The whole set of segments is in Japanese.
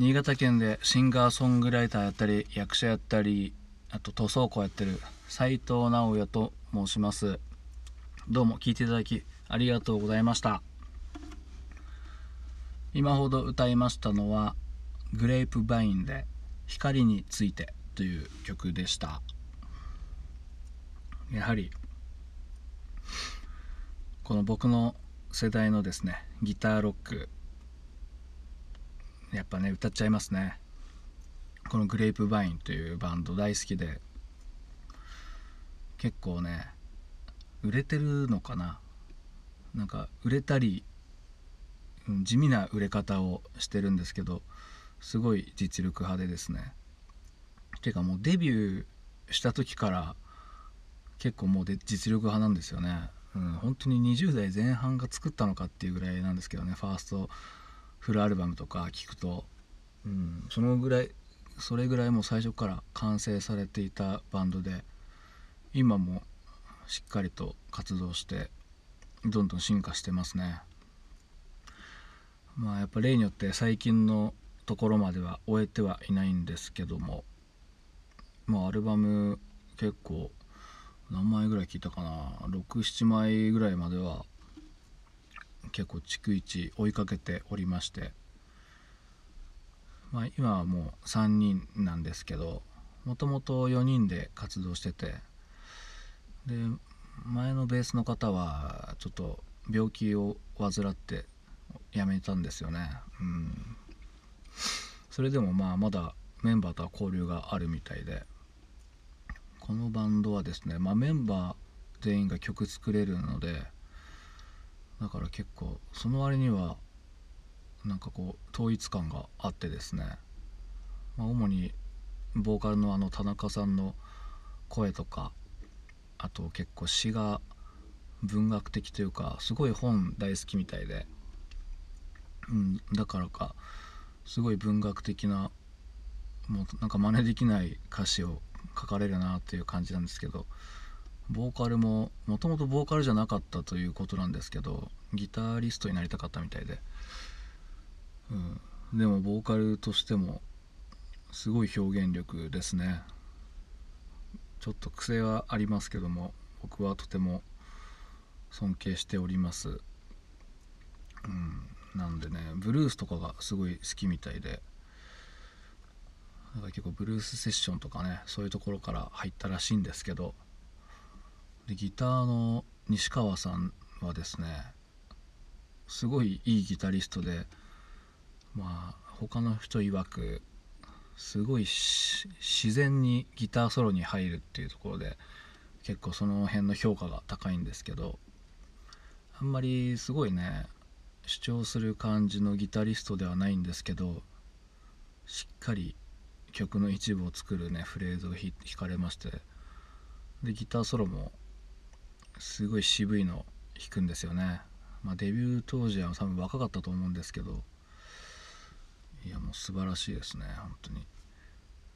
新潟県でシンガーソングライターやったり役者やったりあと塗装工やってる斉藤直也と申します。どうも聞いていただきありがとうございました。今ほど歌いましたのはグレープバインで光についてという曲でした。やはりこの僕の世代のですねギターロックやっぱね歌っちゃいますね。このグレープバインというバンド大好きで。結構ね売れてるのかな。なんか売れたり、地味な売れ方をしてるんですけどすごい実力派でですね。ていうかもうデビューした時から結構もうで実力派なんですよね、うん、本当に20代前半が作ったのかっていうぐらいなんですけどねファーストフルアルバムとか聞くと、うん、そのぐらいそれぐらいもう最初から完成されていたバンドで今もしっかりと活動してどんどん進化してますね。まあやっぱ例によって最近のところまでは終えてはいないんですけどもまあアルバム結構何枚ぐらい聞いたかな？67枚ぐらいまでは結構逐一追いかけておりましてまあ今はもう3人なんですけどもともと4人で活動しててで前のベースの方はちょっと病気を患って辞めたんですよね。うん。それでもまあまだメンバーとは交流があるみたいでこのバンドはですね、まあ、メンバー全員が曲作れるのでだから結構その割にはなんかこう統一感があってですね、まあ、主にボーカルのあの田中さんの声とかあと結構詩が文学的というかすごい本大好きみたいで、うん、だからかすごい文学的なもうなんか真似できない歌詞を書かれるなっていう感じなんですけど。ボーカルももともとボーカルじゃなかったということなんですけどギタリストになりたかったみたいで、うん、でもボーカルとしてもすごい表現力ですね。ちょっと癖はありますけども僕はとても尊敬しております、うん、なんでねブルースとかがすごい好きみたいで。なんか結構ブルースセッションとかねそういうところから入ったらしいんですけどでギターの西川さんはですねすごいいいギタリストでまあ他の人曰くすごい自然にギターソロに入るっていうところで結構その辺の評価が高いんですけどあんまりすごいね主張する感じのギタリストではないんですけどしっかり曲の一部を作るねフレーズを弾かれましてでギターソロもすごい渋いの弾くんですよね、まあ、デビュー当時は多分若かったと思うんですけど。いやもう素晴らしいですね本当に。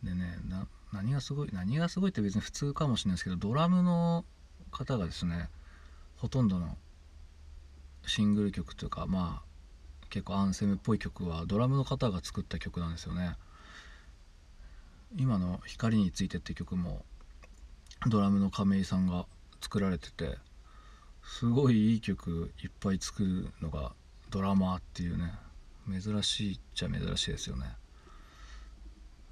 でね何がすごい何がすごいって別に普通かもしれないですけどドラムの方がですねほとんどのシングル曲というかまあ結構アンセムっぽい曲はドラムの方が作った曲なんですよね。今の「光について」って曲もドラムの亀井さんが作られててすごいいい曲いっぱい作るのがドラマーっていうね珍しいっちゃ珍しいですよね。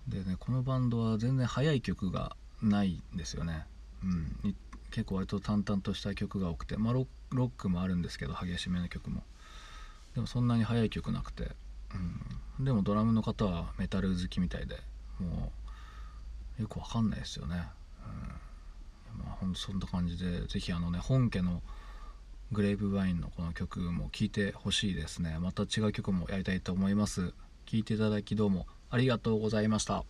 でねこのバンドは全然速い曲がないんですよね、うん、結構割と淡々とした曲が多くて、まあ、ロックもあるんですけど激しめの曲も。でもそんなに速い曲なくて、うん、でもドラムの方はメタル好きみたいでもうよくわかんないですよね、ほんとそんな感じで是非あのね本家のグレープワインのこの曲も聴いてほしいですね。また違う曲もやりたいと思います。聴いていただきどうもありがとうございました。